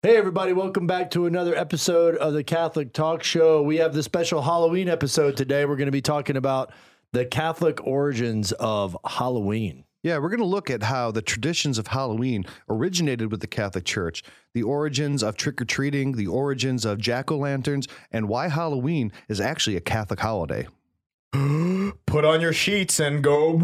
Hey, everybody, welcome back to another episode of the Catholic Talk Show. We have the special Halloween episode today. We're going to be talking about the Catholic origins of Halloween. Yeah, we're going to look at how the traditions of Halloween originated with the Catholic Church, the origins of trick or treating, the origins of jack o' lanterns, and why Halloween is actually a Catholic holiday. Put on your sheets and go.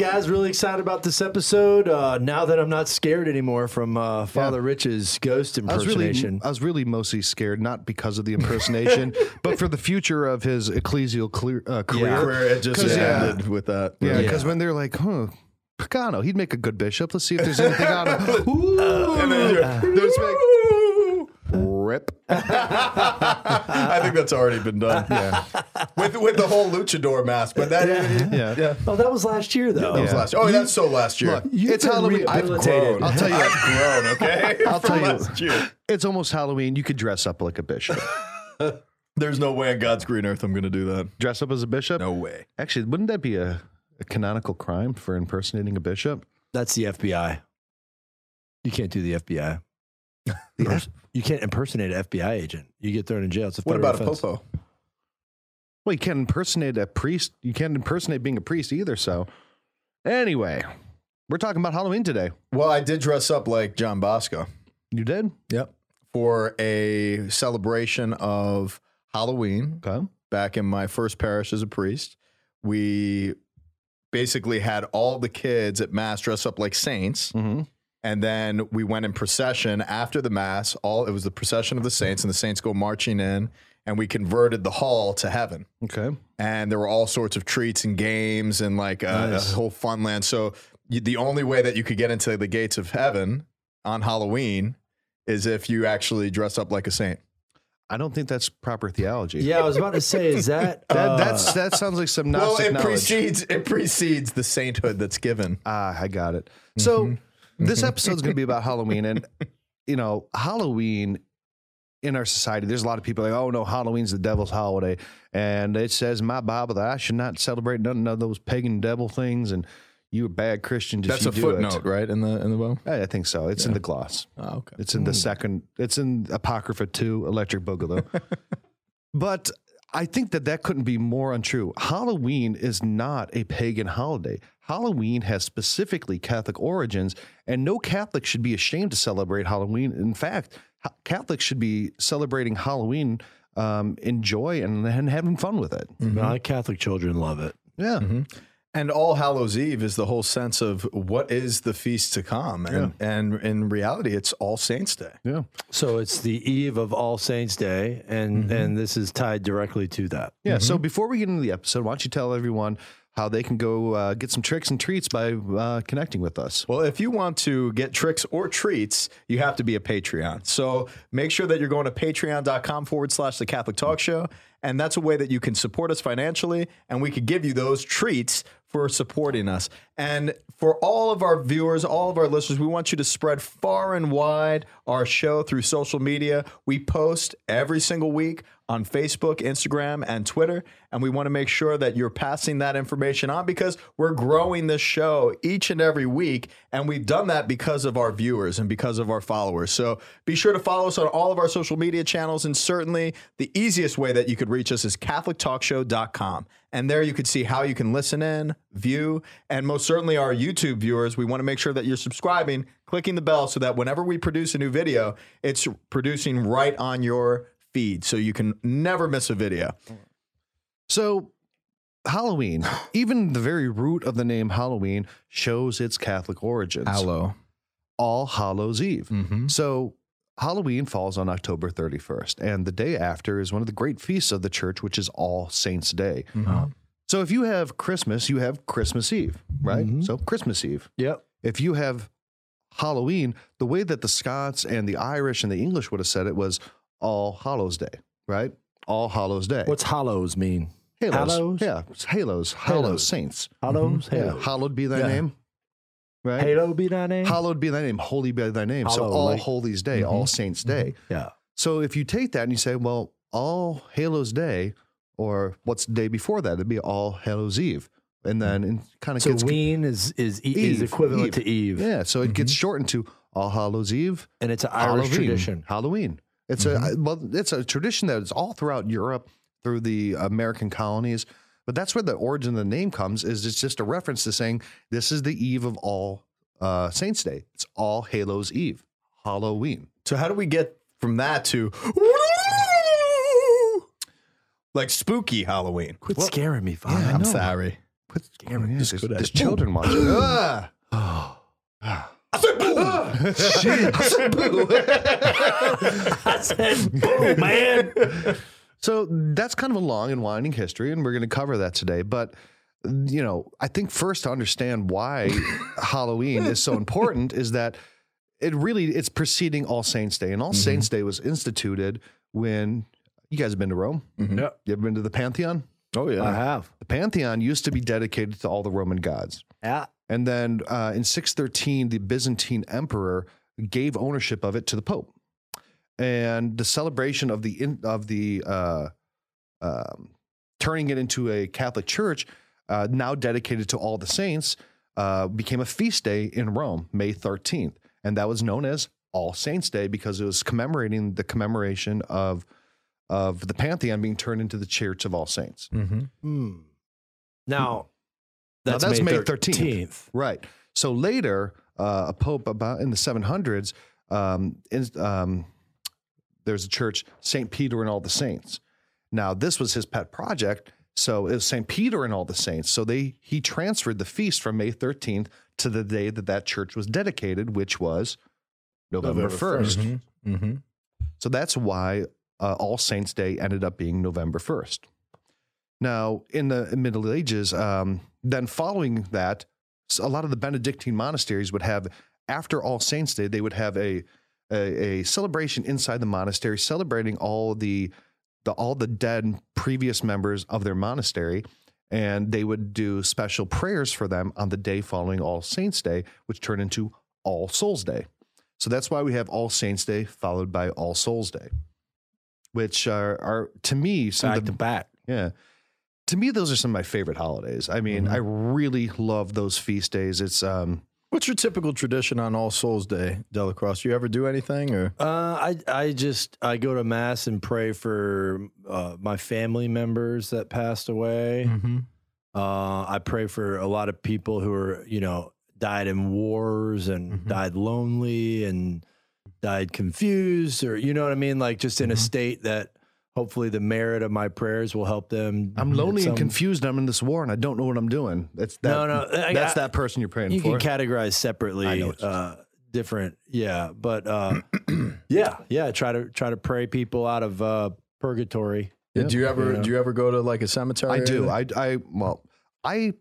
Guys, really excited about this episode. Uh, now that I'm not scared anymore from uh, Father Rich's ghost I was really, impersonation. I was really mostly scared, not because of the impersonation, but for the future of his ecclesial clear, uh, career. Where it just yeah. ended with that. Yeah, Yeah. because when they're like, huh, Pagano, he'd make a good bishop. Let's see if there's anything on him. Ooh. And then there's like, Rip. I think that's already been done. Yeah. With with the whole luchador mask, but that Yeah. yeah. oh, that was last year, though. That was Yeah. last. Oh, that's so last year. Look, You've it's been Halloween. I've grown. I'll tell you what. I've grown. Okay. I'll tell you. last year. It's almost Halloween. You could dress up like a bishop. There's no way on God's green earth I'm going to do that. dress up as a bishop? No way. Actually, wouldn't that be a, a canonical crime for impersonating a bishop? That's the FBI. You can't do the FBI. The Pers- you can't impersonate an FBI agent. You get thrown in jail. It's a What federal about a offense. popo? Well, you can't impersonate a priest. You can't impersonate being a priest either. So, anyway, we're talking about Halloween today. Well, I did dress up like John Bosco. You did? Yep. For a celebration of Halloween Okay. back in my first parish as a priest. We basically had all the kids at mass dress up like saints. Mm-hmm. And then we went in procession after the mass. All it was the procession of the saints, and the saints go marching in, and we converted the hall to heaven. Okay. And there were all sorts of treats and games and like a, Nice. a whole fun land. So you, the only way that you could get into the gates of heaven on Halloween is if you actually dress up like a saint. I don't think that's proper theology. Yeah, I was about to say, is that, That, uh, that's that sounds like some Well, Gnostic it knowledge. precedes it precedes the sainthood that's given. Ah, I got it. So Mm-hmm. This mm-hmm. episode's going to be about Halloween, and you know, Halloween in our society, there's a lot of people like, oh no, Halloween's the devil's holiday, and it says in my Bible that I should not celebrate none of those pagan devil things, and you a bad Christian. That's a do footnote, It. right? In the in the Bible. I I think so. It's in the gloss. Oh, okay. It's in the hmm. second. It's in Apocrypha two, Electric Boogaloo. but I think that that couldn't be more untrue. Halloween is not a pagan holiday. Halloween has specifically Catholic origins, and no Catholic should be ashamed to celebrate Halloween. In fact, Catholics should be celebrating Halloween um, in joy and, and having fun with it. Mm-hmm. my Catholic children love it. Yeah. Mm-hmm. And All Hallows Eve is the whole sense of what is the feast to come, and and in reality, it's All Saints Day. Yeah. So it's the eve of All Saints Day, and mm-hmm. and this is tied directly to that. Yeah. So before we get into the episode, why don't you tell everyone how they can go uh, get some tricks and treats by uh, connecting with us? Well, if you want to get tricks or treats, you have to be a Patreon. So make sure that you're going to patreon.com forward slash the Catholic Talk Show. And that's a way that you can support us financially, and we could give you those treats for supporting us. And for all of our viewers, all of our listeners, we want you to spread far and wide our show through social media. We post every single week on Facebook, Instagram, and Twitter. And we want to make sure that you're passing that information on because we're growing this show each and every week. And we've done that because of our viewers and because of our followers. So be sure to follow us on all of our social media channels. And certainly the easiest way that you could reach us is CatholicTalkShow.com. And there you can see how you can listen in, view, and most certainly our YouTube viewers. We want to make sure that you're subscribing, clicking the bell so that whenever we produce a new video, it's producing right on your feed so you can never miss a video. So, Halloween, even the very root of the name Halloween shows its Catholic origins. Hello. All Hallows Eve. Mm-hmm. So, Halloween falls on October 31st, and the day after is one of the great feasts of the church, which is All Saints' Day. Mm-hmm. So, if you have Christmas, you have Christmas Eve, right? Mhm. So, Christmas Eve. Yep. If you have Halloween, the way that the Scots and the Irish and the English would have said it was All Hallows Day, right? All Hallows Day. What's Hallows mean? Halos. Hallows? Yeah, it's halos. Hallows, saints. Hallows, Yeah, Halos. hallowed be thy Yeah. name. Right. Halo be thy name. Hallowed be thy name. Holy be thy name. so all like- holies day, all mm-hmm. saints mm-hmm. day. yeah. So if you take that and you say, well, all Halos Day, or what's the day before that? It'd be all Halos Eve, and mm-hmm. then it kind of So gets ween is is e- is equivalent Eve. to Eve, yeah. So it gets shortened to All Hallows Eve, and it's an Irish Halloween, tradition. Halloween. It's a well, it's a tradition that is all throughout Europe through the American colonies. But that's where the origin of the name comes. Is it's just a reference to saying this is the eve of all uh, Saints Day. It's All Halos Eve, Halloween. So how do we get from that to like spooky Halloween? Quit scaring me, Father. I'm sorry. Put scaring Just There's, good at there's it. children watching. Ah. I said boo. Shit. I said, boo, man. So that's kind of a long and winding history, and we're going to cover that today. But you know, I think first to understand why Halloween is so important is that it really it's preceding All Saints Day, and All Saints Day was instituted when you guys have been to Rome. Yep. You ever been to the Pantheon? Oh yeah. I have. The Pantheon used to be dedicated to all the Roman gods. Yeah. And then uh, in 613, the Byzantine emperor gave ownership of it to the Pope. And the celebration of the in, of the uh, um, turning it into a Catholic church, uh, now dedicated to all the saints, uh, became a feast day in Rome, May 13th, and that was known as All Saints Day because it was commemorating the commemoration of of the Pantheon being turned into the Church of All Saints. Mm-hmm. Hmm. Now, Now, that's, that's May May 13th. 13th. Right. So later, uh, a pope about in the 700s, um, in, um, there's a church, St. Peter and all the saints. Now, this was his pet project. So it was St. Peter and all the saints. So they he transferred the feast from May 13th to the day that that church was dedicated, which was November, November 1st. Mm-hmm. So that's why uh, All Saints Day ended up being November 1st. Now, in the Middle Ages, um, then following that, a lot of the Benedictine monasteries would have, after All Saints Day, they would have a, a, a celebration inside the monastery celebrating all the, the all the dead previous members of their monastery. And they would do special prayers for them on the day following All Saints Day, which turned into All Souls Day. So that's why we have All Saints Day followed by All Souls Day, which are, are to me some Back of the to back. yeah. To me, those are some of my favorite holidays. I mean, I really love those feast days. It's um What's your typical tradition on All Souls Day, DellaCrosse? You ever do anything or? Uh, I I just I go to mass and pray for uh, my family members that passed away. Mm-hmm. Uh, I pray for a lot of people who are you know died in wars and Mhm. died lonely and died confused or you know what I mean, like just in a Mhm. state that hopefully the merit of my prayers will help them. I'm lonely some- and confused. I'm in this war and I don't know what I'm doing. That's that, No, no, I- that's I- that person you're praying You for. You can categorize separately. I know what you're uh, different, yeah, but uh, yeah, yeah. Try to try to pray people out of uh, purgatory. Yeah. Do you ever Yeah. do you ever go to like a cemetery? I do. I I well, I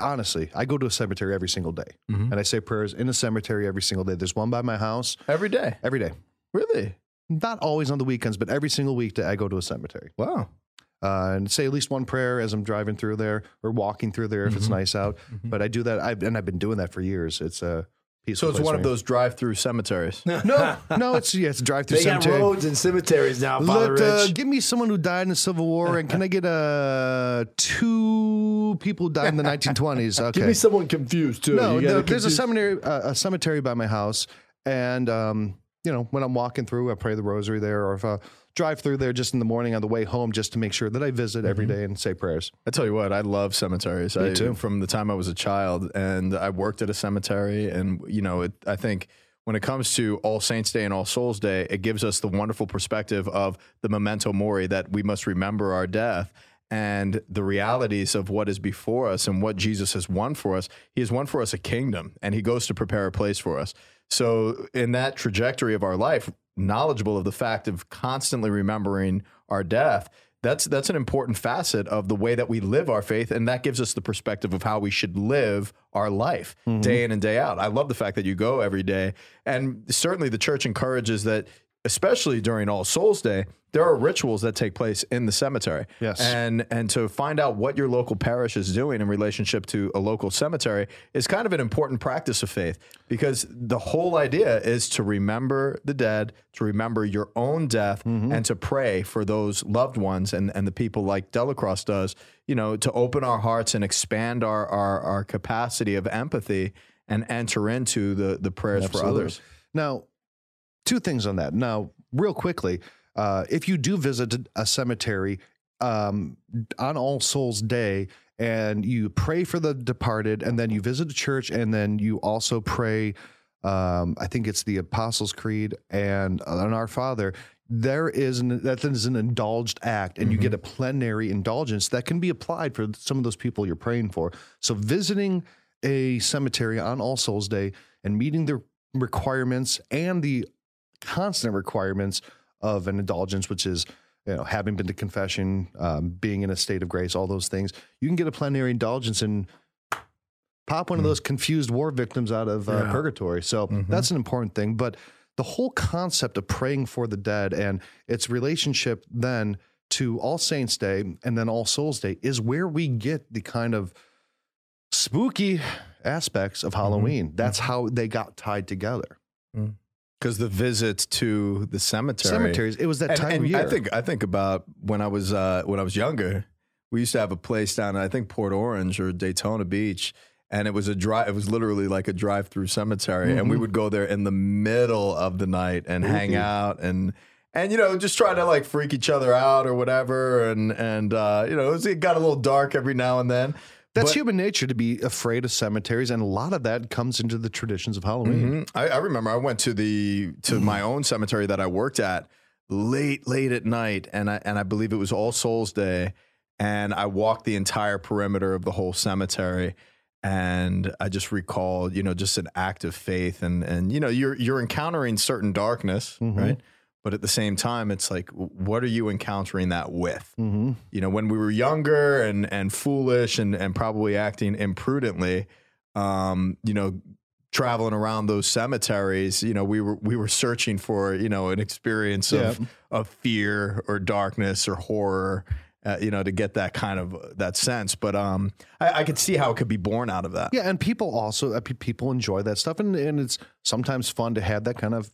honestly I go to a cemetery every single day Mhm. and I say prayers in a cemetery every single day. There's one by my house every day. every day. Really? Not always on the weekends, but every single week, weekday I go to a cemetery. Wow. uh, and say at least one prayer as I'm driving through there or walking through there if it's Mhm. nice out. Mhm. But I do that, I've, and I've been doing that for years. It's a peaceful. So it's one of those drive-through cemeteries. No, no, it's yeah, it's a drive-through They got cemetery. roads and cemeteries now, Father Let, uh, Rich. give me someone who died in the Civil War, and can I get uh, two people who died in the 1920s? Okay. Give me someone confused too. no, You gotta no, there's a confuse- cemetery, uh, a cemetery by my house, and um, you know, when I'm walking through, I pray the rosary there, or if I drive through there just in the morning on the way home, just to make sure that I visit every mm-hmm. day and say prayers. I tell you what, I love cemeteries. Me I, too. From the time I was a child, and I worked at a cemetery, and you know, it, I think when it comes to All Saints Day and All Souls Day, it gives us the wonderful perspective of the memento mori that we must remember our death and the realities of what is before us and what Jesus has won for us. He has won for us a kingdom, and He goes to prepare a place for us. So, in that trajectory of our life, knowledgeable of the fact of constantly remembering our death, that's that's an important facet of the way that we live our faith, and that gives us the perspective of how we should live our life mm-hmm. day in and day out. I love the fact that you go every day, and certainly the church encourages that especially during All Souls Day, there are rituals that take place in the cemetery. Yes. And and to find out what your local parish is doing in relationship to a local cemetery is kind of an important practice of faith because the whole idea is to remember the dead, to remember your own death, mm-hmm. and to pray for those loved ones and, and the people like DellaCrosse does, you know, to open our hearts and expand our our, our capacity of empathy and enter into the the prayers for others. Now, two things on that. Now, real quickly, uh, if you do visit a cemetery um, on All Souls Day and you pray for the departed, and then you visit a church, and then you also pray, um, I think it's the Apostles' Creed and on Our Father. There is an, that is an indulged act, and you get a plenary indulgence that can be applied for some of those people you're praying for. So, visiting a cemetery on All Souls Day and meeting the requirements and the constant requirements of an indulgence, which is you know having been to confession, um, being in a state of grace, all those things. You can get a plenary indulgence and pop one of hmm. those confused war victims out of uh, Yeah. purgatory. So mm-hmm. that's an important thing. But the whole concept of praying for the dead and its relationship then to All Saints Day and then All Souls Day is where we get the kind of spooky aspects of mm-hmm. Halloween. That's mm-hmm. how they got tied together. Mm. Because the visit to the cemetery, Cemeteries, it was that and, time and of year. I think I think about when I was uh, when I was younger. We used to have a place down in I think Port Orange or Daytona Beach, and it was a drive. It was literally like a drive-through cemetery, and we Mm-hmm. would go there in the middle of the night and hang out and. And you know, just try to like freak each other out or whatever, and and uh, you know, it, was, it got a little dark every now and then. That's But- human nature to be afraid of cemeteries, and a lot of that comes into the traditions of Halloween. Mhm. I, I remember I went to the to my own cemetery that I worked at late, late at night, and I and I believe it was All Souls Day, and I walked the entire perimeter of the whole cemetery, and I just recalled, you know, just an act of faith, and and you know, you're you're encountering certain darkness, right? But at the same time, it's like, what are you encountering that with? Mm-hmm. you know, when we were younger and and foolish and and probably acting imprudently, um, you know, traveling around those cemeteries, you know, we were we were searching for you know an experience of of fear or darkness or horror. Uh, you know, to get that kind of that sense, but um, I, I could see how it could be born out of that. Yeah, and people also uh, pe- people enjoy that stuff, and and it's sometimes fun to have that kind of,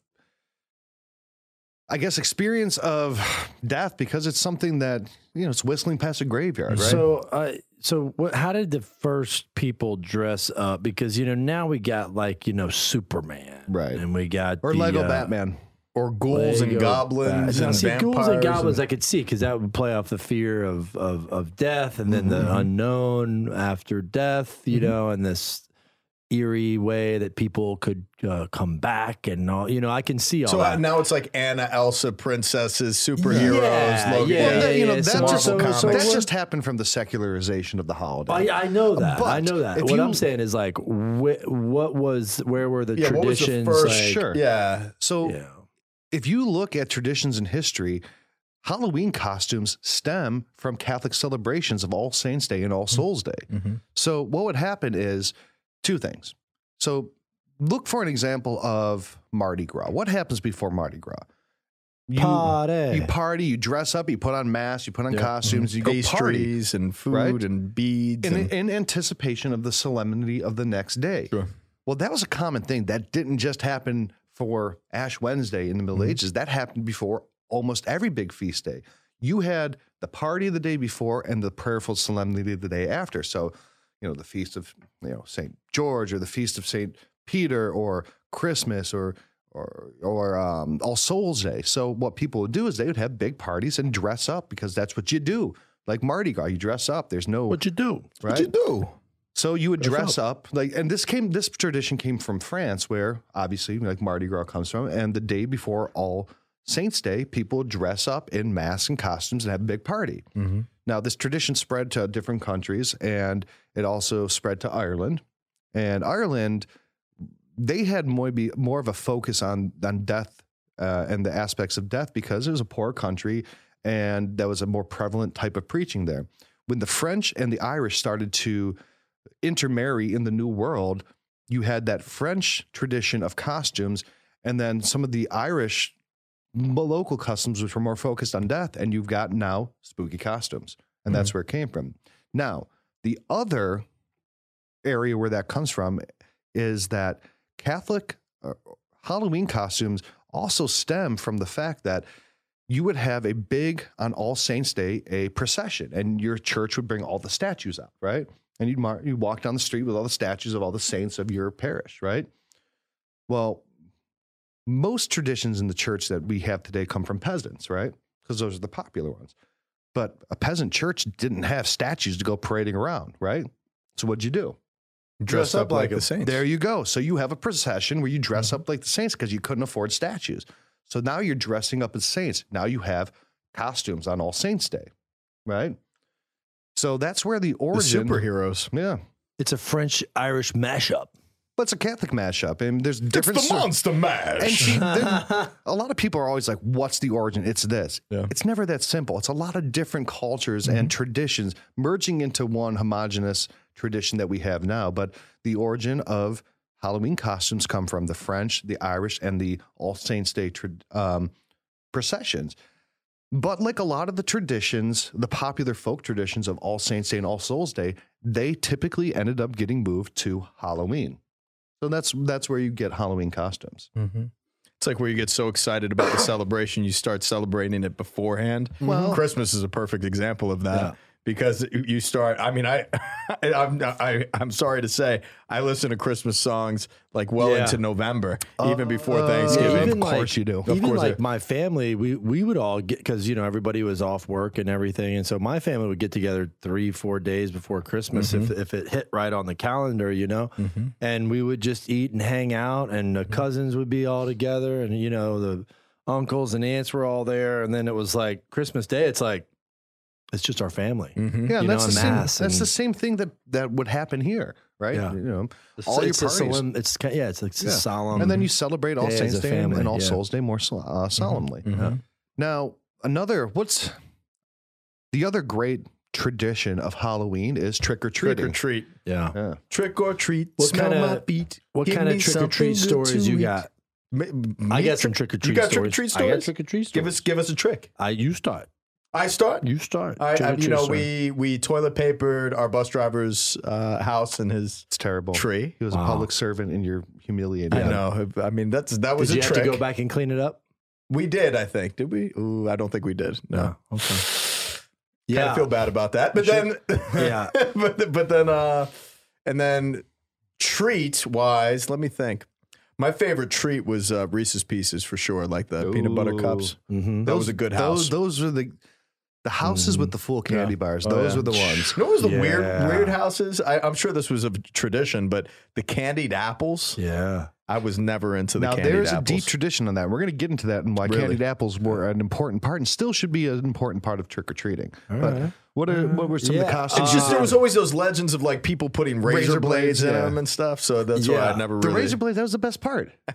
I guess, experience of death because it's something that you know it's whistling past a graveyard, right? So, uh, so what? How did the first people dress up? Because you know now we got like you know Superman, Right. And we got or the, Lego uh, Batman. Or ghouls and goblins Bat- and see, vampires. ghouls and goblins, and- I could see because that would play off the fear of of, of death, and then the unknown after death, you know, and this eerie way that people could uh, come back and all. You know, I can see all so uh, that. now it's like Anna, Elsa, princesses, superheroes. Yeah, Logan. yeah, Well, that, you know, yeah, that just so- so that just happened from the secularization of the holiday. I, I know that. I know that. What you- I'm saying is like, wh- what was, where were the Yeah, what was the traditions? first- like, Sure. Yeah, so Yeah. if you look at traditions in history, Halloween costumes stem from Catholic celebrations of All Saints Day and All Souls Day. Mhm. So what would happen is two things. So look for an example of Mardi Gras. What happens before Mardi Gras? You, Party. you party, you dress up, you put on masks, you put on Yeah. Mm-hmm. costumes, you go party and food right? and beads. in, and, in anticipation of the solemnity of the next day. Sure. Well, that was a common thing. That didn't just happen for Ash Wednesday in the Middle mm-hmm. Ages. That happened before almost every big feast day. You had the party of the day before and the prayerful solemnity of the day after. So, you know, the feast of you know Saint George or the feast of Saint Peter or Christmas or or or um, All Souls Day. So what people would do is they would have big parties and dress up because that's what you do. Like Mardi Gras, you dress up. There's no What you do? right. What'd you do? So you would dress up like, and this came, this tradition came from France, where obviously like Mardi Gras comes from, and the day before All Saints Day, people dress up in masks and costumes and have a big party. Mm-hmm. Now this tradition spread to different countries, and it also spread to Ireland. And Ireland, they had more be more of a focus on on death uh, and the aspects of death because it was a poor country, and that was a more prevalent type of preaching there. When the French and the Irish started to intermarry in the New World, you had that French tradition of costumes, and then some of the Irish local customs which were more focused on death, and you've got now spooky costumes, and that's where it came from. Now, the other area where that comes from is that Catholic uh, Halloween costumes also stem from the fact that you would have a big on All Saints Day a procession, and your church would bring all the statues out, right? And you'd mar- you walk down the street with all the statues of all the saints of your parish, right? Well, most traditions in the church that we have today come from peasants, right? Because those are the popular ones. But a peasant church didn't have statues to go parading around, right? So what'd you do? Dress up like the saints. There you go. So you have a procession where you dress mm-hmm. up like the saints because you couldn't afford statues. So now you're dressing up as saints. Now you have costumes on All Saints Day, right? So that's where the The origin. superheroes. Yeah. It's a French Irish mashup. But it's a Catholic mashup, and there's different. It's the monster mash. And see, then a lot of people are always like, "What's the origin?" It's this. Yeah. It's never that simple. It's a lot of different cultures and traditions merging into one homogenous tradition that we have now. But the origin of Halloween costumes come from the French, the Irish, and the All Saints Day tra- um, processions. But like a lot of the traditions, the popular folk traditions of All Saints Day and All Souls Day, they typically ended up getting moved to Halloween. So that's that's where you get Halloween costumes. Mm-hmm. It's like where you get so excited about the celebration, you start celebrating it beforehand. Well- Christmas is a perfect example of that Yeah. Because you start. I mean, I, I'm, I, I'm sorry to say, I listen to Christmas songs like well Yeah. into November, even before Uh, Thanksgiving. even Of course you do. Of Even course I- like my family, we we would all get because you know everybody was off work and everything, and so my family would get together three four days before Christmas if mm-hmm. if it hit right on the calendar, you know, mm-hmm. and we would just eat and hang out, and the mm-hmm. cousins would be all together, and you know the uncles and aunts were all there, and then it was like Christmas Day. It's like it's just our family. Mhm. Yeah, and that's know, the same. masse That's the same thing that that would happen here, right? Yeah. You know, It's, all your it's a parties, solemn. It's yeah, it's like it's a Yeah. solemn. and then you celebrate All Saints Day and- family, and All yeah. Souls Day more sol- uh, solemnly. Mhm. Now, another what's the other great tradition of Halloween is trick or treat. Trick or treat. yeah. Yeah. Trick or treat. What Smell kinda- my feet. What kind of trick or treat stories you eat. got? Me- I got some trick- trick or treat You got stories. trick or treat I got trick or treat stories. Give us, give us a trick. I you start. I start. You start. I, I, you know, we we toilet papered our bus driver's uh, house and his It's terrible. tree. He was a public servant, and you're humiliated. I know. I mean, that's that was Did you a have to go back and clean it up? We did, I think. Did we? Ooh, I don't think we did. No. Okay. Kind Yeah. of feel bad about that. But then, Yeah. but but then, uh, and then treat wise, let me think. My favorite treat was uh, Reese's Pieces for sure, like the peanut butter cups. Mm-hmm. That was a good house. Those, those are the the houses with mm. the full candy Yeah. bars. Oh, Those yeah. were the ones. You know was the weird Yeah. weird houses? I, I'm sure this was a tradition, but the candied apples. Yeah. I was never into the Now candied there's apples. a deep tradition on that. We're going to get into that and why Really? candied apples were an important part and still should be an important part of trick or treating. But right. what are what were some of the costumes? It's just there was always those legends of like people putting razor, Razor blades, blades, in them and stuff. So that's why I never the razor blade. That was the best part.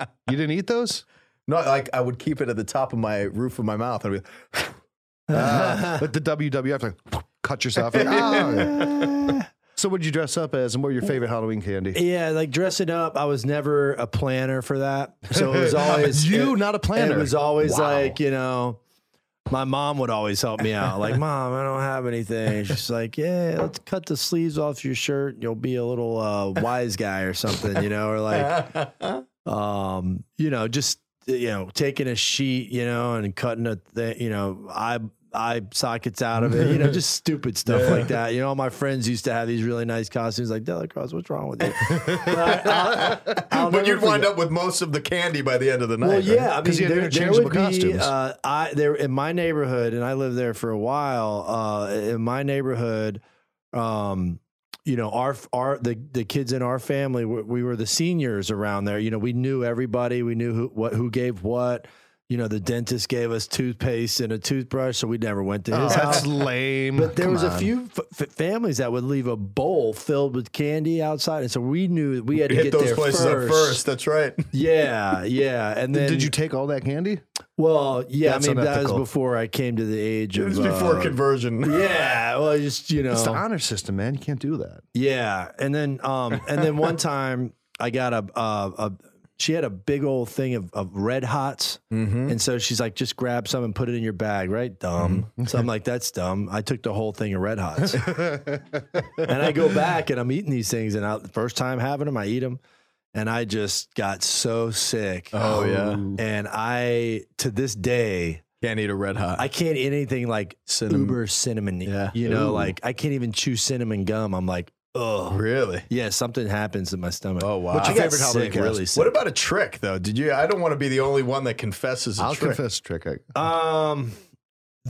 you didn't eat those? No, like I would keep it at the top of my roof of my mouth I'd be, Ah, but the WWF like cut yourself. Like, ah. So what did you dress up as, and what were your favorite Halloween candy? Yeah, like dressing up, I was never a planner for that. So it was always you, it- not a planner. It was always Wow. like, you know, my mom would always help me out. Like, mom, I don't have anything. She's like, yeah, let's cut the sleeves off your shirt. and You'll be a little uh, wise guy or something, you know, or like, um, you know, just you know, taking a sheet, you know, and cutting a thing, you know, eye eye sockets out of it, you know, just stupid stuff Yeah. like that. You know, my friends used to have these really nice costumes, like DellaCrosse. What's wrong with you? But I- I'll- I'll but you'd wind forget- up with most of the candy by the end of the night. well, right? yeah, I 'Cause mean, you had there, there interchangeable would be. costumes. Uh, I there in my neighborhood, and I lived there for a while. Uh, in my neighborhood, um, you know, our our the the kids in our family, we, we were the seniors around there. You know, we knew everybody. We knew who what who gave what. You know, the dentist gave us toothpaste and a toothbrush, so we never went to Oh, his house. that's lame. But there Come was a on. few f- f- families that would leave a bowl filled with candy outside, and so we knew we had to hit get those there places first. up first. That's right. Yeah, yeah, and then Did you take all that candy? well, yeah, That's I mean that was before I came to the age It of was before uh, conversion. Yeah, well, just you know, It's the honor system, man. You can't do that. yeah, and then um, and then one time I got a a, a she had a big old thing of, of red hots. Mm-hmm. And so she's like, just grab some and put it in your bag, right? Dumb. So I'm like, that's dumb. I took the whole thing of red hots. and I go back and I'm eating these things. And I, the first time having them, I eat them. And I just got so sick. Oh, yeah. And I, to this day, Can't eat a red hot. I can't eat anything like Cinnamon. uber cinnamon. Yeah. You know, Ooh. like I can't even chew cinnamon gum. I'm like, oh, really? yeah, something happens in my stomach. Oh wow. What's your got favorite Halloween sick, cast? really sick. What about a trick though? Did you? I don't want to be the only one that confesses a I'll trick. confess a trick. I, Um,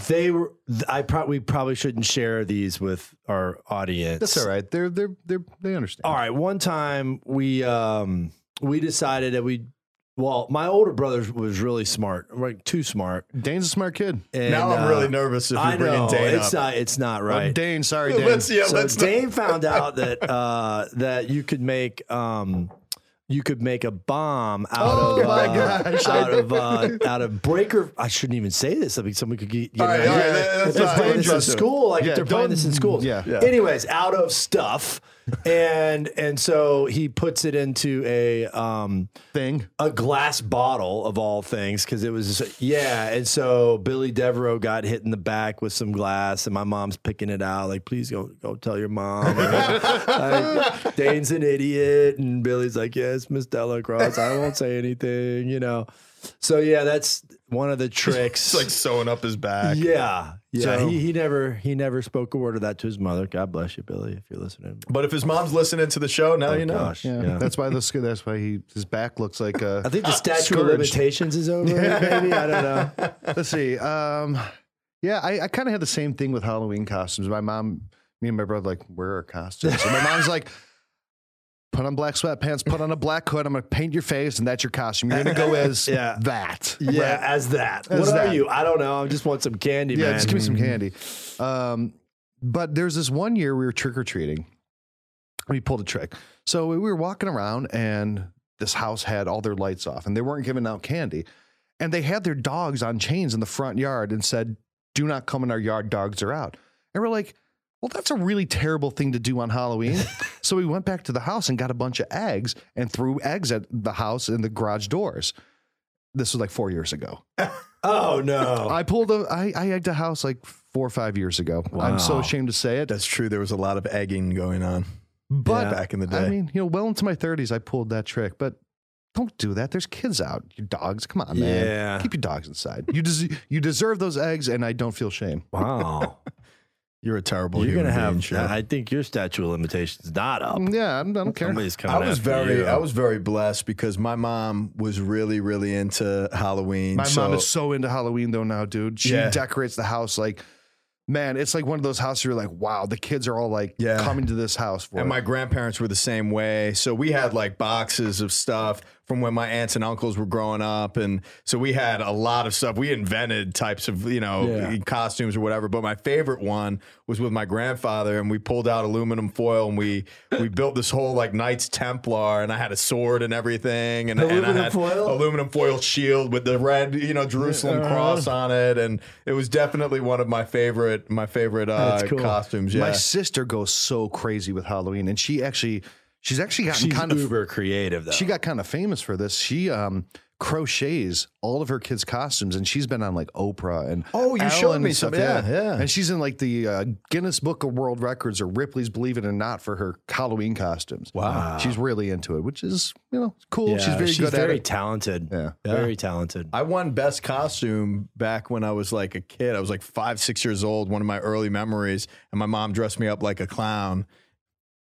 they were. I probably probably shouldn't share these with our audience. that's all right. They're they're they're they understand. All right. One time we um we decided that we. Well, my older brother was really smart, like too smart. Dane's a smart kid. And, now I'm uh, really nervous if I you're bringing know Dane it's up. not. It's not Uh, right. Dane, sorry, Dane. let's yeah, so let's not- Dane found out that uh, that you could make um, you could make a bomb out Oh of my uh, gosh. out of uh, out of breaker. I shouldn't even say this. I mean, someone could get. get All right, an all right, idea. that's If they're playing this in dangerous. school, like Yeah, if they're playing this in school. yeah. Yeah. Anyways, out of stuff, and and so he puts it into a um Thing. a glass bottle of all things because it was yeah. And so billy devereaux got hit in the back with some glass and my mom's picking it out like please go go tell your mom. Like, dane's an idiot and billy's like yes miss DellaCrosse i won't say anything you know so yeah that's one of the tricks It's like sewing up his back. yeah yeah So- he, he never he never spoke a word of that to his mother god bless you billy if you're listening But if his mom's listening to the show, now oh you know. gosh Yeah, yeah. that's why this. That's why he his back looks like a. I think the statute of limitations is over. yeah. Maybe I don't know. Let's see. Um, yeah, I, I kind of had the same thing with Halloween costumes. My mom, me and my brother, like, where are our costumes? And my mom's like, put on black sweatpants, put on a black hood. I'm gonna paint your face, and that's your costume. You're gonna go as Yeah. that. Yeah, Right? as that. As what that. are you? I don't know. I just want some candy, Yeah, man. just give me some candy. Um, but there's this one year we were trick or treating. We pulled a trick. So we were walking around, and this house had all their lights off, and they weren't giving out candy. And they had their dogs on chains in the front yard and said, Do not come in our yard, dogs are out. And we're like, Well, that's a really terrible thing to do on Halloween. so we went back to the house and got a bunch of eggs and threw eggs at the house and the garage doors. This was like four years ago. Oh no. I pulled a, I, I egged a house like four or five years ago. I'm so ashamed to say it. That's true. There was a lot of egging going on But Yeah. back in the day. I mean, you know, well into my 30s, I pulled that trick. But don't do that. There's kids out. Your dogs. Come on, man. Yeah. Keep your dogs inside. You des- you deserve those eggs, and I don't feel shame. Wow. You're a terrible You're human gonna have. being, Joe. I think your statute of limitations not up. Mm, yeah, I don't, I don't care. Somebody's coming. I was after very, you. I was very blessed because my mom was really, really into Halloween. My so mom is so into Halloween though now, dude. She Yeah. decorates the house like, man, it's like one of those houses you're like, wow, the kids are all like Yeah. coming to this house for And it. my grandparents were the same way. So we had like boxes of stuff from when my aunts and uncles were growing up. And so we had a lot of stuff. We invented types of, you know, Yeah. costumes or whatever. But my favorite one was with my grandfather and we pulled out aluminum foil and we we built this whole like Knights Templar and I had a sword and everything. And, and I Aluminum had foil? aluminum foil shield with the red, you know, Jerusalem Uh-huh. cross on it. And it was definitely one of my favorite, my favorite uh, cool. costumes. Yeah. My sister goes so crazy with Halloween, and she actually, she's actually gotten She's kind of uber creative though. She got kind of famous for this. She um crochets all of her kids' costumes, and she's been on like Oprah and Oh, you Ellen showed me some- yeah, yeah. And she's in like the uh, Guinness Book of World Records or Ripley's Believe It or Not for her Halloween costumes. Wow. she's really into it, which is you know cool. Yeah, she's very good very at it. talented. Yeah. Very talented. I won best costume back when I was like a kid. I was like five, six years old, one of my early memories. And my mom dressed me up like a clown.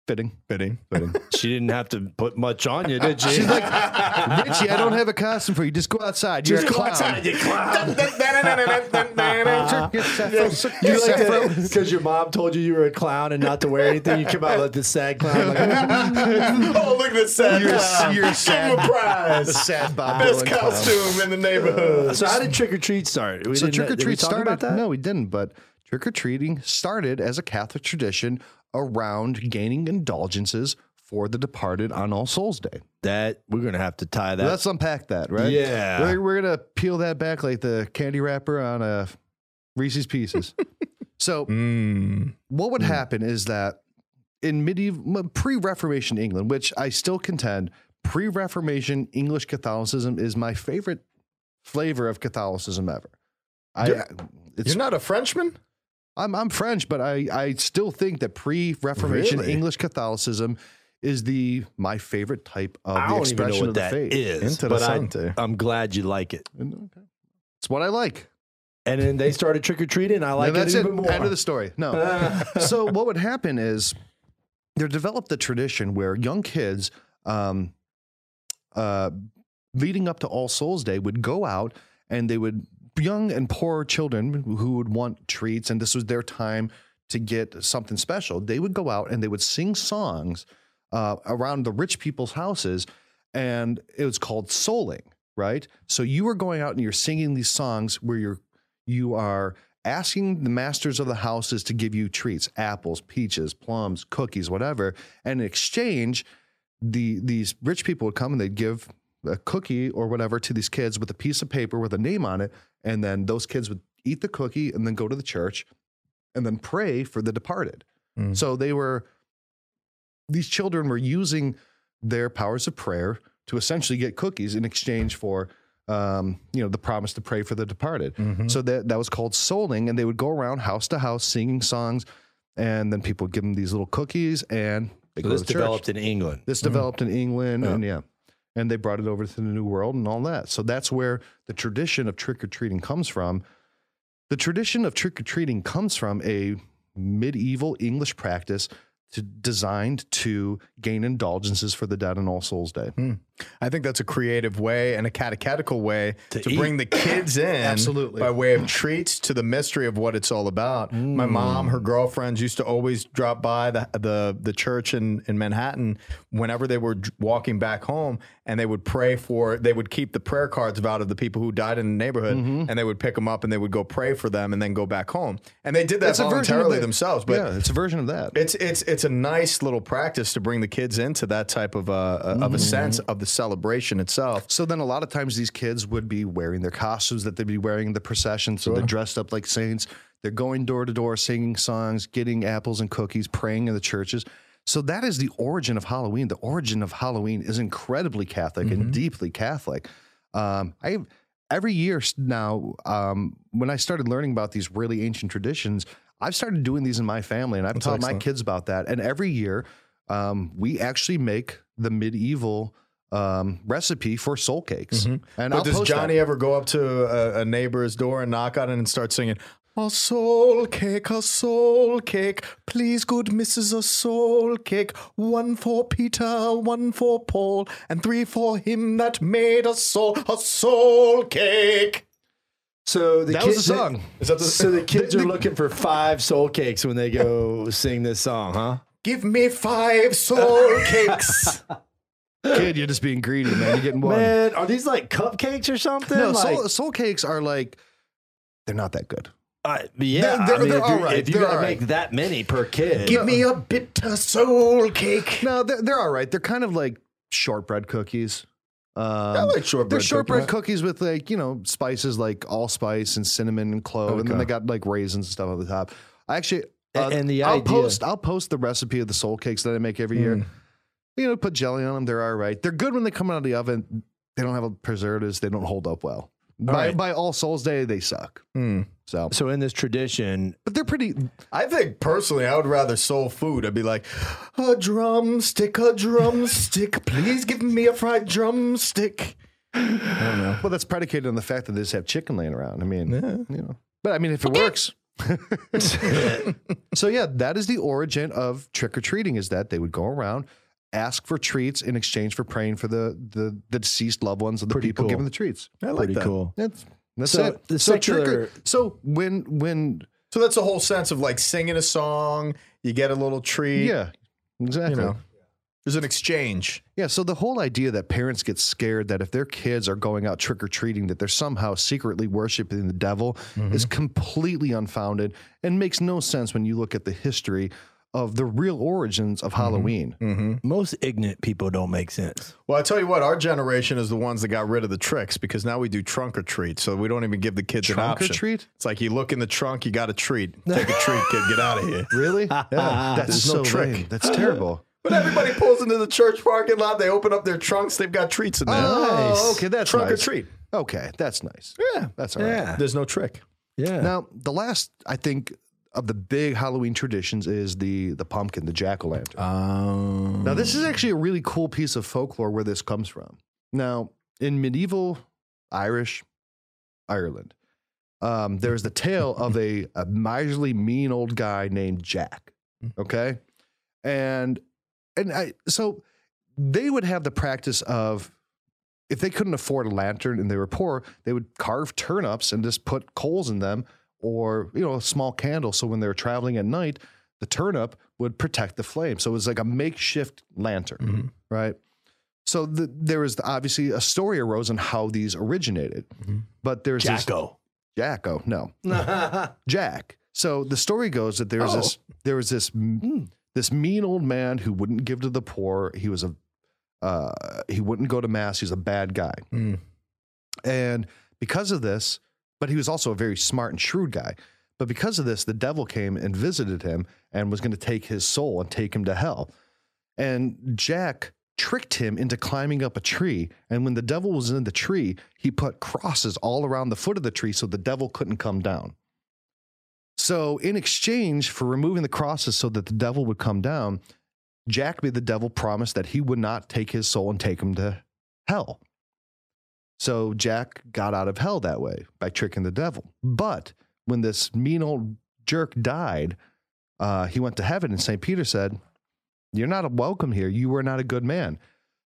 Fitting, Fitting. fitting. she didn't have to put much on you, did she? She's like, Richie, I don't have a costume for you. Just go outside. You're a clown. you clown. Yes, You like because your mom told you you were a clown and not to wear anything. You come out like the sad clown. Like, oh, look at this sad You're, clown. you're Give sad. him a The prize. sad Bob Best Dylan clown. costume in the neighborhood. so how did trick or treat start? We So trick or treat talk started. about that? No, we didn't. But trick or treating started as a Catholic tradition around gaining indulgences for the departed on All Souls Day. That we're gonna have to tie that. Let's unpack that, right? Yeah. we're, we're gonna peel that back like the candy wrapper on a Reese's Pieces. so Mm. what would mm. happen is that in medieval pre-reformation england which i still contend pre-Reformation English Catholicism is my favorite flavor of Catholicism ever. I, You're- uh, it's, You're not a Frenchman? I'm I'm French, but I I still think that pre-Reformation Really? English Catholicism is the my favorite type of I the expression what of the that faith. is, but I I'm glad you like it. It's what I like. And then they started trick or treating. I like that's it it. even more. End of the story. No. so what would happen is they developed the tradition where young kids, um, uh, leading up to All Souls Day, would go out and they would young and poor children who would want treats, and this was their time to get something special. They would go out and they would sing songs uh, around the rich people's houses, and it was called souling. Right. So you were going out and you're singing these songs where you're you are asking the masters of the houses to give you treats apples peaches plums cookies whatever and in exchange the these rich people would come and they'd give a cookie or whatever to these kids with a piece of paper with a name on it and then those kids would eat the cookie and then go to the church and then pray for the departed Mm. so they were these children were using their powers of prayer to essentially get cookies in exchange for um, you know the promise to pray for the departed Mm-hmm. so that that was called souling, and they would go around house to house singing songs, and then people would give them these little cookies, and they So go this to church. developed in England. This developed in England, Yeah. and yeah, and they brought it over to the New World and all that. So that's where the tradition of trick or treating comes from. The tradition of trick or treating comes from a medieval English practice to, designed to gain indulgences for the dead on All Souls Day. Hmm. I think that's a creative way and a catechetical way to, To bring the kids in Absolutely. by way of treats to the mystery of what it's all about. My mm. mom, her girlfriends used to always drop by the the, the church in, in Manhattan whenever they were walking back home and they would pray for they would keep the prayer cards out of the people who died in the neighborhood mm-hmm. and they would pick them up and they would go pray for them and then go back home. And they did that It's a version of voluntarily themselves, but yeah, it's a version of that. it's it's it's a nice little practice to bring the kids into that type of uh, uh of a mm-hmm. sense of the celebration itself. So then a lot of times these kids would be wearing their costumes that they'd be wearing in the procession. So they're dressed up like saints. They're going door to door, singing songs, getting apples and cookies, praying in the churches. So that is the origin of Halloween. The origin of Halloween is incredibly Catholic and deeply Catholic. Um, I every year now, um, when I started learning about these really ancient traditions, I've started doing these in my family, and I've taught my kids about that. And every year, um, we actually make the medieval um, recipe for soul cakes. And Mm-hmm. But I'll does post that. Johnny ever go up to a, a neighbor's door and knock on it and start singing? A soul cake, a soul cake. Please, good Mrs. A soul cake. One for Peter, one for Paul, and three for him that made a soul. A soul cake. So the That was kids, the song. Is that the, So the kids are looking for five soul cakes when they go sing this song, huh? Give me five soul cakes. Kid, you're just being greedy, man. You're getting one. Man, are these like cupcakes or something? No, like, soul, soul cakes are like, they're not that good. uh, yeah. They're- they're- mean, they're if, you're, all right. if you They're gotta all right. make that many per kid, Give me a bit bitter soul cake. No, they're, they're all right. They're kind of like shortbread cookies. Um, I like shortbread They're shortbread cookies. cookies with like you know spices like allspice and cinnamon and clove, and then they got like raisins and stuff on the top. I actually, A- uh, and the I'll idea- post I'll post the recipe of the soul cakes that I make every year. Mm. You know, put jelly on them. They're all right. They're good when they come out of the oven. They don't have preservatives. They don't hold up well. by right. by All Souls Day, they suck. Hmm. So, so in this tradition, but they're pretty. I think personally, I would rather soul food. I'd be like, a drumstick, a drumstick. Please give me a fried drumstick. I don't know. Well, that's predicated on the fact that they just have chicken laying around. I mean, you know, but I mean, if it works. so yeah, that is the origin of trick or treating. Is that they would go around, ask for treats in exchange for praying for the the, the deceased loved ones of the Pretty people cool. given the treats. I like pretty that. cool. That's that's So it. the so trick or- secular- so when when So that's the whole sense of like singing a song, you get a little treat. yeah, exactly. You know, there's an exchange. Yeah, so the whole idea that parents get scared that if their kids are going out trick or treating, that they're somehow secretly worshiping the devil mm-hmm. is completely unfounded and makes no sense when you look at the history of the real origins of mm-hmm. Halloween. Mm-hmm. most ignorant people don't make sense. Well, I tell you what, our generation is the ones that got rid of the tricks because now we do trunk or treat. So we don't even give the kids an Trunk or treat? It's like you look in the trunk, you got a treat. Take a treat, kid. Get out of here. Really? Yeah, that's There's so no trick. lame. That's terrible. But everybody pulls into the church parking lot, they open up their trunks. They've got treats in there. Oh, okay, that's Trunk nice. or treat. Okay, that's nice. Yeah, That's all right. Yeah. There's no trick. Yeah. Now, the last I think of the big Halloween traditions is the the pumpkin, the jack o' lantern. Um, Now, this is actually a really cool piece of folklore where this comes from. Now, in medieval Irish Ireland, um, there's the tale of a, a miserly, mean old guy named Jack. Okay, and and I so they would have the practice of if they couldn't afford a lantern and they were poor, they would carve turnips and just put coals in them, or you know, a small candle. So when they were traveling at night, the turnip would protect the flame. So it was like a makeshift lantern, Mhm. right? So the, there was obviously a story arose on how these originated, Mhm. but there's this Jacko. Jacko, no, Jack. So the story goes that there was Oh. this there was this Hmm. this mean old man who wouldn't give to the poor. He was a uh, he wouldn't go to mass. He was a bad guy, Mm. and because of this, but he was also a very smart and shrewd guy. But because of this, the devil came and visited him and was going to take his soul and take him to hell. And Jack tricked him into climbing up a tree. And when the devil was in the tree, he put crosses all around the foot of the tree so the devil couldn't come down. So, in exchange for removing the crosses so that the devil would come down, Jack made the devil promise that he would not take his soul and take him to hell. So, Jack got out of hell that way by tricking the devil. But when this mean old jerk died, uh, he went to heaven, and St. Peter said, You're not welcome here. You were not a good man.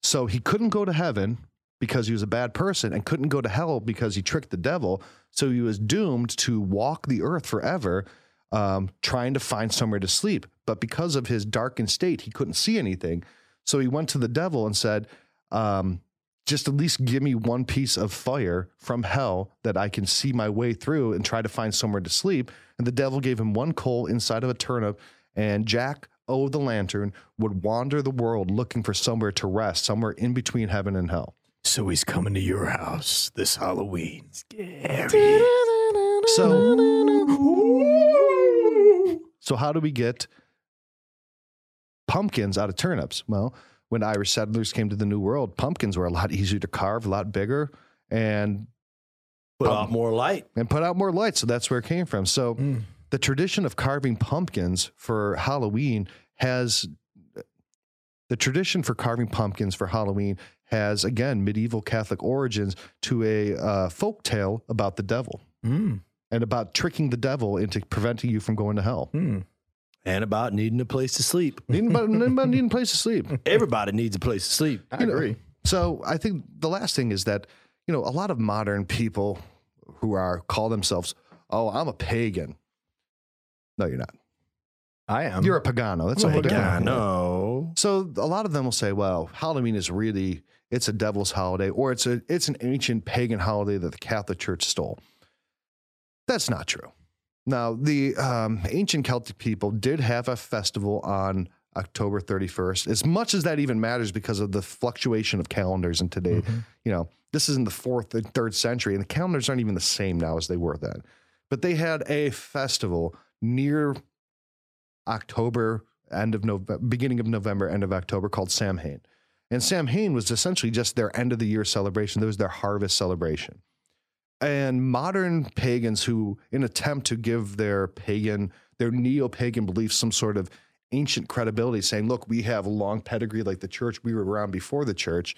So, he couldn't go to heaven because he was a bad person and couldn't go to hell because he tricked the devil. So he was doomed to walk the earth forever, um, trying to find somewhere to sleep. But because of his darkened state, he couldn't see anything. So he went to the devil and said, um, just at least give me one piece of fire from hell that I can see my way through and try to find somewhere to sleep. And the devil gave him one coal inside of a turnip, and Jack O the lantern would wander the world looking for somewhere to rest, somewhere in between heaven and hell. So he's coming to your house this Halloween. Scary. So, so how do we get pumpkins out of turnips? Well, when Irish settlers came to the New World, pumpkins were a lot easier to carve, a lot bigger, and Put Um, out more light. and put out more light. So that's where it came from. So Mm. the tradition of carving pumpkins for Halloween has the tradition for carving pumpkins for Halloween has again medieval Catholic origins to a uh, folk tale about the devil Mm. and about tricking the devil into preventing you from going to hell. Mm. And about needing a place to sleep. Needing, anybody needing a place to sleep. Everybody needs a place to sleep. I You know, agree. So I think the last thing is that you know a lot of modern people who are call themselves, "Oh, I'm a pagan." No, you're not. I am. You're a pagano. That's all. Yeah, no. So a lot of them will say, "Well, Halloween is really it's a devil's holiday, or it's a it's an ancient pagan holiday that the Catholic Church stole." That's not true. Now, the um, ancient Celtic people did have a festival on October 31st. As much as that even matters because of the fluctuation of calendars and today, Mhm. you know, this is in the fourth and third century, and the calendars aren't even the same now as they were then. But they had a festival near October, end of November, beginning of November, end of October, called Samhain. And Samhain was essentially just their end of the year celebration. That was their harvest celebration. And modern pagans who, in attempt to give their pagan, their neo pagan beliefs some sort of ancient credibility, saying, look, we have a long pedigree like the church, we were around before the church,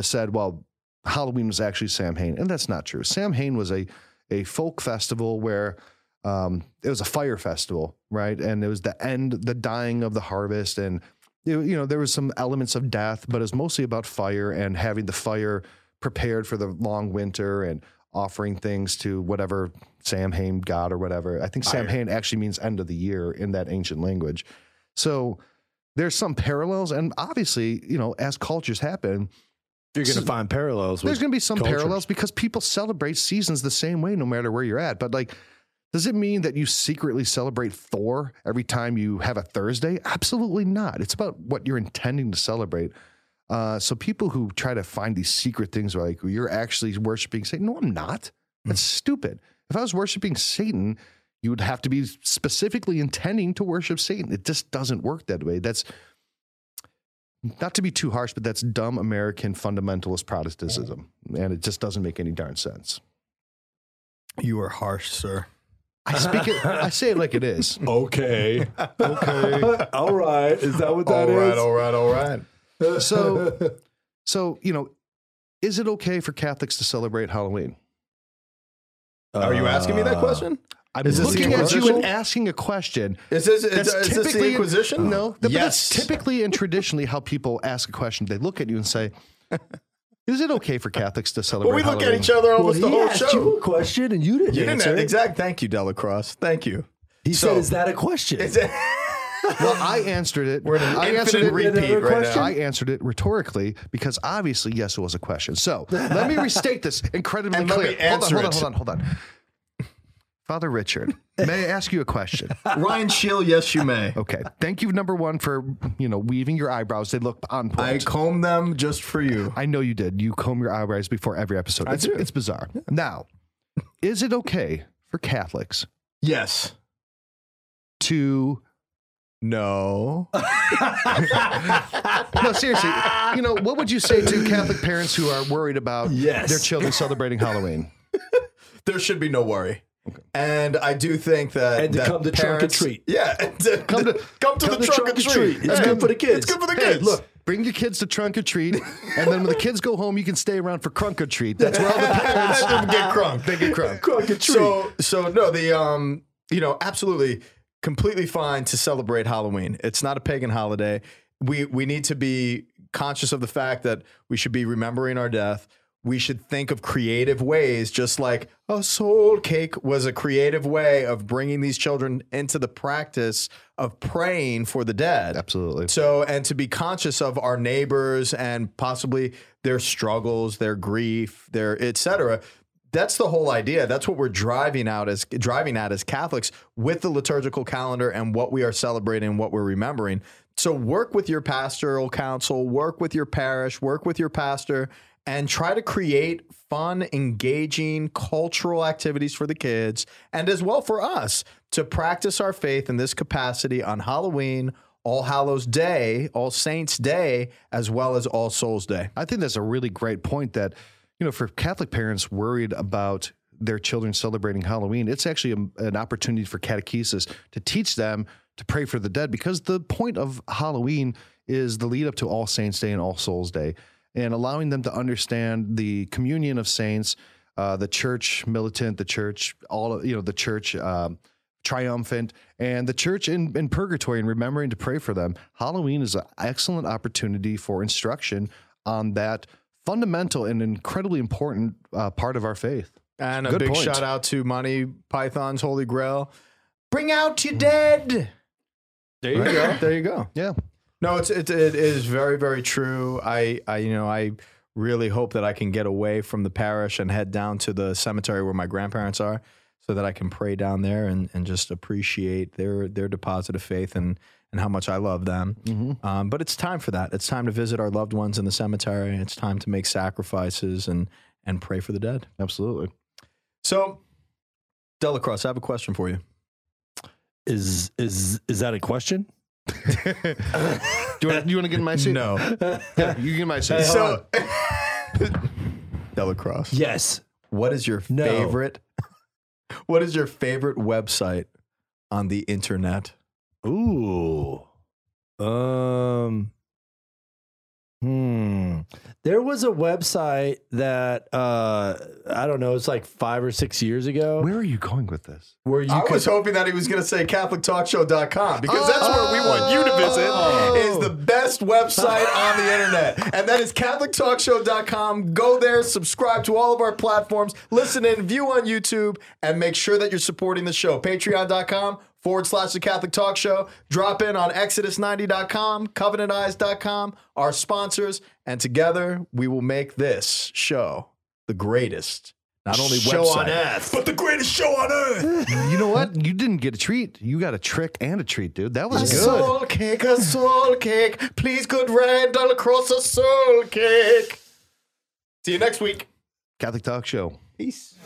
said, well, Halloween was actually Samhain. And that's not true. Samhain was a, a folk festival where um, it was a fire festival, right? And it was the end, the dying of the harvest. And, you know, there was some elements of death, but it was mostly about fire and having the fire prepared for the long winter and offering things to whatever Samhain god or whatever. I think Fire. Samhain actually means end of the year in that ancient language. So there's some parallels. And obviously, you know, as cultures happen, You're going to find parallels. there's going to be some cultures. parallels because people celebrate seasons the same way no matter where you're at. But like, does it mean that you secretly celebrate Thor every time you have a Thursday? Absolutely not. It's about what you're intending to celebrate. Uh, so people who try to find these secret things are like, you're actually worshiping Satan. No, I'm not. That's stupid. If I was worshiping Satan, you would have to be specifically intending to worship Satan. It just doesn't work that way. That's not to be too harsh, but that's dumb American fundamentalist Protestantism, and it just doesn't make any darn sense. You are harsh, sir. I speak it. I say it like it is. Okay. okay. all right. Is that what that all is? right, all right, all right. So, so you know, is it okay for Catholics to celebrate Halloween? Are you asking me that Uh, question? I'm Is looking at you and asking a question. Is this, is, That's is this the typically Inquisition? No, but Yes. that's typically and traditionally how people ask a question. They look at you and say, "Is it okay for Catholics to celebrate?" Well, we look at each other Well, almost he the whole asked show. you a question and you didn't You didn't answer. exact. Thank you, DellaCrosse. Thank you. He So- said, "Is that a question?" Is it- Well, I answered it. We're in an I answered it. repeat right now. I answered it rhetorically because obviously, yes, it was a question. So let me restate this incredibly And clear. hold on, hold on, hold on, hold on. Father Richard, may I ask you a question? Ryan Scheel, yes, you may. Okay, thank you, number one, for you know weaving your eyebrows. They look on point. I comb them just for you. I know you did. You comb your eyebrows before every episode. It's, do. it's bizarre. Now, is it okay for Catholics Yes. to? No. No, seriously. You know, what would you say to Catholic parents who are worried about Yes. their children celebrating Halloween? there should be no worry. And I do think that And to that come to trunk or parents- treat. Yeah, and to, come to come to come the to trunk, or treat. It's good for the kids. It's good for the Hey, kids. look, bring your kids to trunk or treat, and then when the kids go home, you can stay around for crunk or treat. That's where all the parents Let them get crunk. they get crunk. Crunk or treat. So so no, the um you know absolutely completely fine to celebrate Halloween. It's not a pagan holiday. We we need to be conscious of the fact that we should be remembering our death. We should think of creative ways, just like a soul cake was a creative way of bringing these children into the practice of praying for the dead. Absolutely. So, and to be conscious of our neighbors and possibly their struggles, their grief, their et cetera. That's the whole idea. That's what we're driving out as driving at as Catholics with the liturgical calendar and what we are celebrating and what we're remembering. So work with your pastoral council, work with your parish, work with your pastor, and try to create fun, engaging cultural activities for the kids and as well for us to practice our faith in this capacity on Halloween, All Hallows Day, All Saints Day, as well as All Souls Day. I think that's a really great point that, you know, for Catholic parents worried about their children celebrating Halloween, it's actually a, an opportunity for catechesis to teach them to pray for the dead because the point of Halloween is the lead up to All Saints Day and All Souls Day and allowing them to understand the communion of saints, uh, the church militant, the church, all, you know, the church. Um, triumphant and the church in, in purgatory and remembering to pray for them. Halloween is an excellent opportunity for instruction on that fundamental and incredibly important uh, part of our faith. And a Good big point. shout out to Monty Python's Holy Grail. Bring out your dead. there you go. There you go. Yeah. No, it's it, it is very very true. I I you know I really hope that I can get away from the parish and head down to the cemetery where my grandparents are, so that I can pray down there and, and just appreciate their their deposit of faith and and how much I love them. Mm-hmm. Um, but it's time for that. It's time to visit our loved ones in the cemetery. It's time to make sacrifices and and pray for the dead. Absolutely. So, DellaCrosse, I have a question for you. Is is is that a question? Do you want, you want to get in my seat? No. Yeah, you get in my seat. Hey, so, DellaCrosse. Yes. What is your No. favorite? What is your favorite website on the internet? Ooh. Um. Hmm. There was a website that uh I don't know. It's like five or six years ago. Where are you going with this? where you I could was hoping that he was going to say CatholicTalkShow.com because that's where we want you to visit. Oh. Is the best website on the internet, and that is CatholicTalkShow.com. Go there, subscribe to all of our platforms, listen in, view on YouTube, and make sure that you're supporting the show. Patreon.com forward slash the Catholic Talk Show. Drop in on Exodus90.com, CovenantEyes.com, our sponsors, and together we will make this show the greatest. Not only Show website, on earth. but the greatest show on earth. You know what? You didn't get a treat. You got a trick and a treat, dude. That was A good. soul cake, a soul cake. Please, good Randall, across a soul cake. See you next week. Catholic Talk Show. Peace.